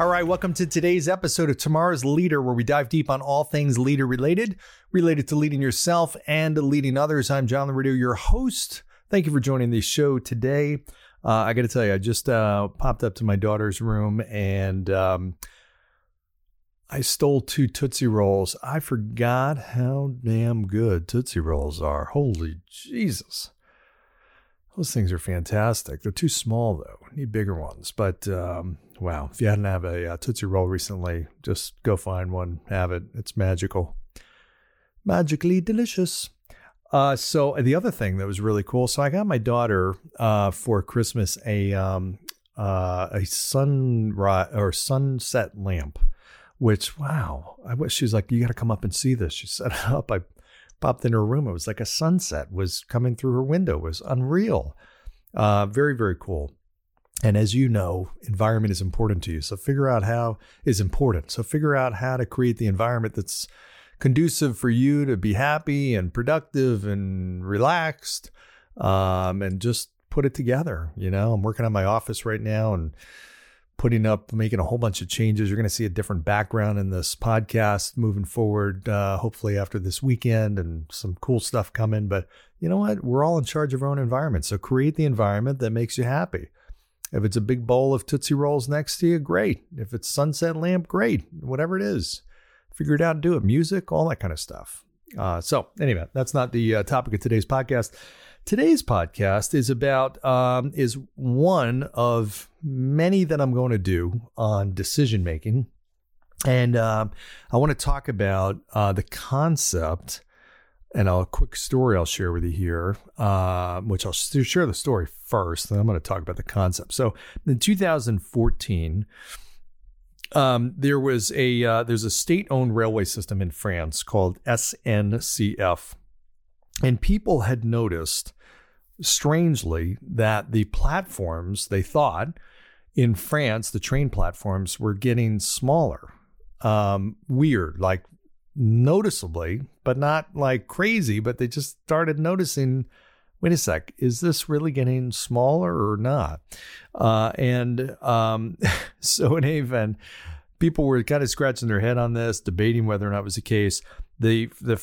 All right, welcome to today's episode of Tomorrow's Leader, where we dive deep on all things leader related, related to leading yourself and leading others. I'm John Laurito, your host. Thank you for joining the show today. Uh, I got to tell you, I just uh, popped up to my daughter's room and um, I stole two Tootsie Rolls. I forgot how damn good Tootsie Rolls are. Holy Jesus. Those things are fantastic. They're too small, though. Need bigger ones. But um, Wow. If you hadn't have a uh, Tootsie Roll recently, just go find one, have it. It's magical. Magically delicious. Uh, so the other thing that was really cool, so I got my daughter uh, for Christmas a um, uh, a sunrise or sunset lamp, which wow, I wish she was like, you got to come up and see this. She set it up. I popped in her room. It was like a sunset was coming through her window. It was unreal. Uh, very very cool. And as you know, environment is important to you. So figure out how is important. So figure out how to create the environment that's conducive for you to be happy and productive and relaxed. Um, and just put it together. You know, I'm working on my office right now and putting up, making a whole bunch of changes. You're going to see a different background in this podcast moving forward, uh, hopefully after this weekend and some cool stuff coming. But you know what? We're all in charge of our own environment. So create the environment that makes you happy. If it's a big bowl of Tootsie Rolls next to you, great. If it's sunset lamp, great. Whatever it is, figure it out and do it. Music, all that kind of stuff. Uh, so, anyway, that's not the uh, topic of today's podcast. Today's podcast is about um, is one of many that I'm going to do on decision making, and uh, I want to talk about uh, the concept and a quick story I'll share with you here, uh, which I'll share the story first, then I'm going to talk about the concept. So in 2014, um, there was a uh, there's a state-owned railway system in France called SNCF, and people had noticed, strangely, that the platforms they thought in France, the train platforms were getting smaller. Um, weird, like noticeably, but not like crazy, but they just started noticing wait a sec, is this really getting smaller or not? Uh, and um, so, in event, people were kind of scratching their head on this, debating whether or not it was the case. The the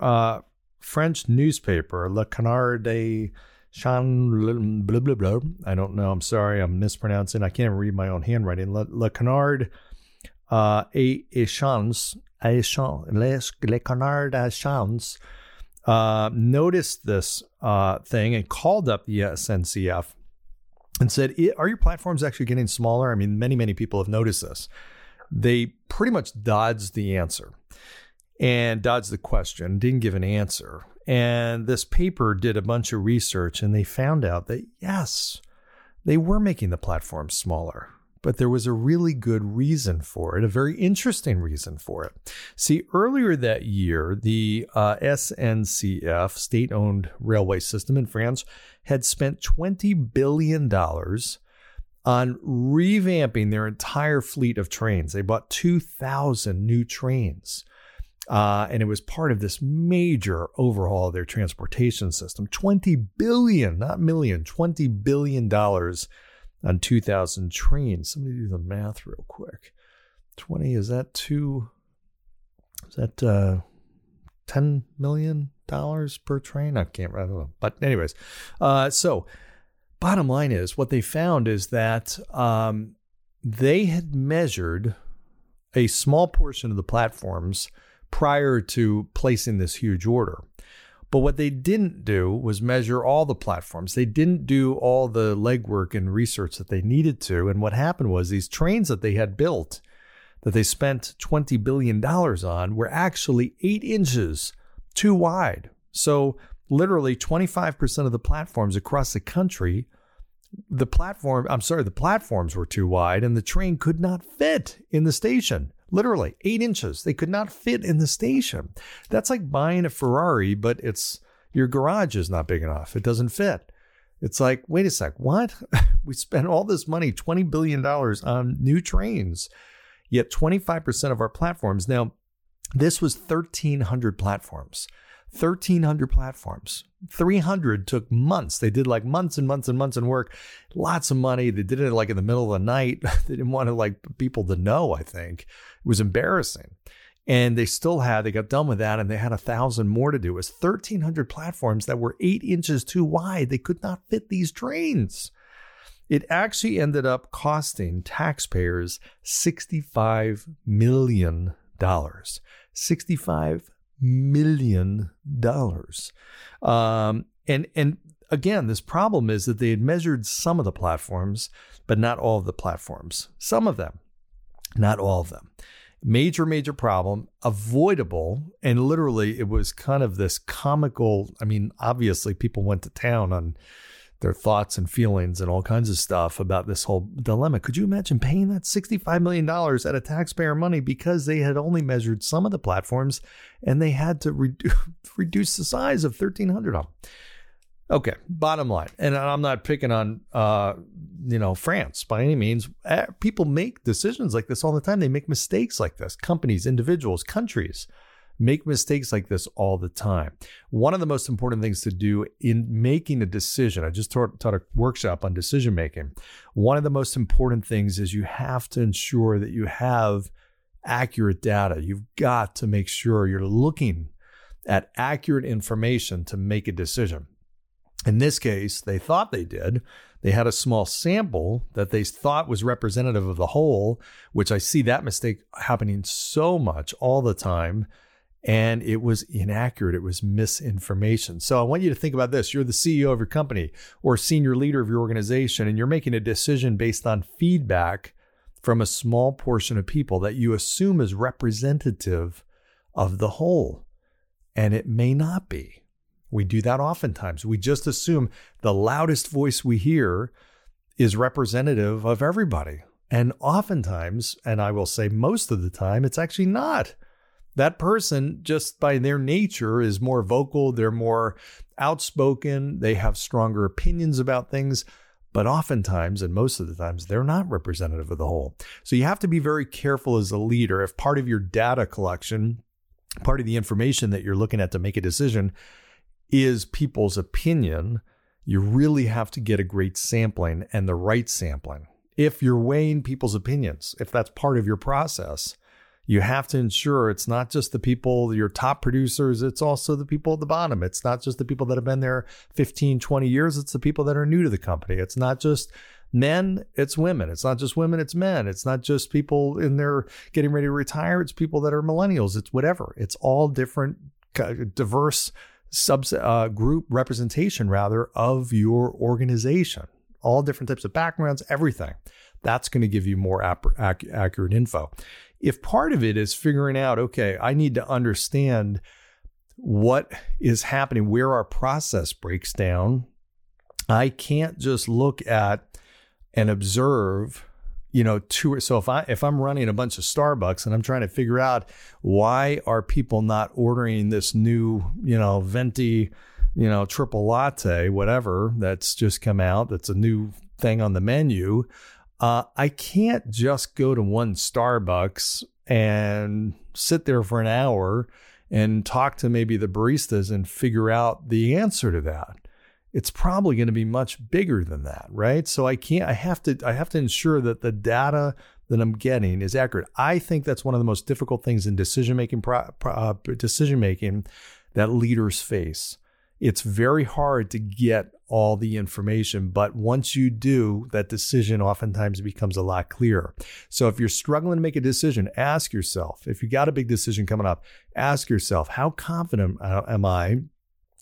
uh, French newspaper, Le Canard de Chan, blah, blah, blah. I don't know. I'm sorry. I'm mispronouncing. I can't even read my own handwriting. Le, Le Canard uh, et, Chance les, les Canards Chance uh, noticed this uh, thing and called up the SNCF and said, Are your platforms actually getting smaller? I mean, many, many people have noticed this. They pretty much dodged the answer and dodged the question, didn't give an answer. And this paper did a bunch of research and they found out that yes, they were making the platforms smaller but there was a really good reason for it, a very interesting reason for it. See, earlier that year, the uh, SNCF, state owned railway system in France, had spent $20 billion on revamping their entire fleet of trains. They bought 2,000 new trains. Uh, and it was part of this major overhaul of their transportation system. 20 billion, not million, 20 billion dollars on 2,000 trains. Somebody do the math real quick. 20, is that two? Is that uh, $10 million per train? I can't remember. But, anyways, uh, so bottom line is what they found is that um, they had measured a small portion of the platforms prior to placing this huge order. But what they didn't do was measure all the platforms. They didn't do all the legwork and research that they needed to. And what happened was these trains that they had built, that they spent $20 billion on, were actually eight inches too wide. So literally 25% of the platforms across the country the platform i'm sorry the platforms were too wide and the train could not fit in the station literally eight inches. They could not fit in the station. That's like buying a ferrari but it's your garage is not big enough. It doesn't fit. It's like wait a sec what? We spent all this money $20 billion on new trains yet 25% of our platforms. Now this was 1300 platforms 1,300 platforms. 300 took months. They did like months and months and months and work, lots of money. They did it like in the middle of the night. they didn't want to like people to know, I think. It was embarrassing. And they still had, they got done with that and they had a thousand more to do. It was 1,300 platforms that were eight inches too wide. They could not fit these trains. It actually ended up costing taxpayers $65 million. $65 million dollars. Um, and and again, this problem is that they had measured some of the platforms, but not all of the platforms. Some of them, not all of them. Major, major problem, avoidable, and literally it was kind of this comical. I mean, obviously, people went to town on their thoughts and feelings and all kinds of stuff about this whole dilemma. Could you imagine paying that $65 million out of taxpayer money because they had only measured some of the platforms and they had to re- reduce the size of 1,300 of them? Okay, bottom line, and I'm not picking on, uh, you know, France by any means. Eh, people make decisions like this all the time. They make mistakes like this. Companies, individuals, countries make mistakes like this all the time. One of the most important things to do in making a decision, I just taught, taught a workshop on decision making. One of the most important things is you have to ensure that you have accurate data. You've got to make sure you're looking at accurate information to make a decision. In this case, they thought they did. They had a small sample that they thought was representative of the whole, which I see that mistake happening so much all the time and it was inaccurate. It was misinformation. So I want you to think about this. You're the CEO of your company or senior leader of your organization, and you're making a decision based on feedback from a small portion of people that you assume is representative of the whole. And it may not be. We do that oftentimes. We just assume the loudest voice we hear is representative of everybody. And oftentimes, and I will say most of the time, it's actually not that person just by their nature is more vocal, they're more outspoken, they have stronger opinions about things, but oftentimes and most of the times they're not representative of the whole. So you have to be very careful as a leader if part of your data collection, part of the information that you're looking at to make a decision is people's opinion, you really have to get a great sampling and the right sampling. If you're weighing people's opinions, if that's part of your process, you have to ensure it's not just the people, your top producers, it's also the people at the bottom. It's not just the people that have been there 15, 20 years, it's the people that are new to the company. It's not just men, it's women. It's not just women, it's men. It's not just people in there getting ready to retire, it's people that are millennials. It's whatever. It's all different, diverse sub uh, group representation, rather, of your organization. All different types of backgrounds, everything. That's going to give you more ac- accurate info if part of it is figuring out, okay, I need to understand what is happening, where our process breaks down, I can't just look at and observe you know so if i if i'm running a bunch of starbucks and i'm trying to figure out why are people not ordering this new you know venti you know triple latte whatever that's just come out that's a new thing on the menu uh, I can't just go to one Starbucks and sit there for an hour and talk to maybe the baristas and figure out the answer to that. It's probably going to be much bigger than that, right? So I can't. I have to. I have to ensure that the data that I'm getting is accurate. I think that's one of the most difficult things in decision making. Uh, decision making that leaders face. It's very hard to get all the information, but once you do, that decision oftentimes becomes a lot clearer. So if you're struggling to make a decision, ask yourself if you got a big decision coming up, ask yourself, how confident uh, am I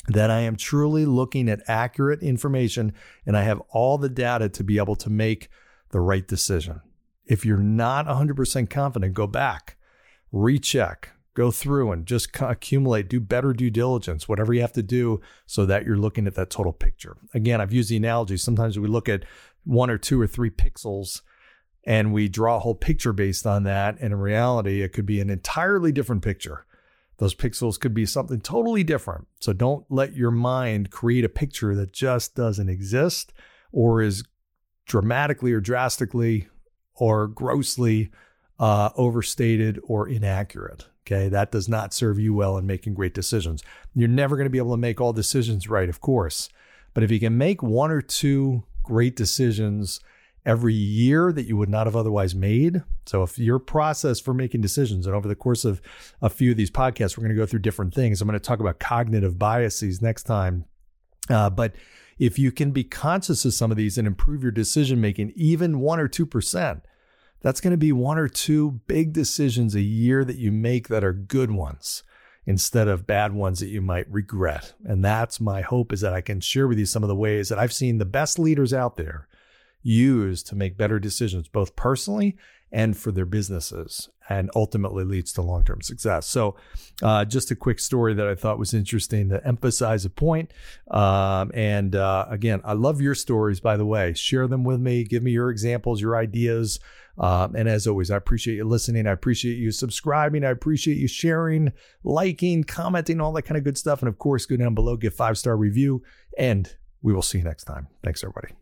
that I am truly looking at accurate information and I have all the data to be able to make the right decision? If you're not 100% confident, go back, recheck, go through and just accumulate, do better due diligence, whatever you have to do so that you're looking at that total picture. Again, I've used the analogy. Sometimes we look at one or two or three pixels and we draw a whole picture based on that. And in reality, it could be an entirely different picture. Those pixels could be something totally different. So don't let your mind create a picture that just doesn't exist or is dramatically or drastically or grossly uh, overstated or inaccurate. Okay, that does not serve you well in making great decisions. You're never going to be able to make all decisions right, of course. But if you can make one or two great decisions every year that you would not have otherwise made. So if your process for making decisions, and over the course of a few of these podcasts, we're going to go through different things. I'm going to talk about cognitive biases next time. Uh, but if you can be conscious of some of these and improve your decision making, even one or two percent, that's going to be one or two big decisions a year that you make that are good ones instead of bad ones that you might regret. And that's my hope is that I can share with you some of the ways that I've seen the best leaders out there use to make better decisions, both personally and for their businesses, and ultimately leads to long term success. So, uh, just a quick story that I thought was interesting to emphasize a point. Um, and uh, again, I love your stories, by the way. Share them with me, give me your examples, your ideas. Um, and as always, I appreciate you listening. I appreciate you subscribing. I appreciate you sharing, liking, commenting, all that kind of good stuff. And of course, go down below, give five star review, and we will see you next time. Thanks, everybody.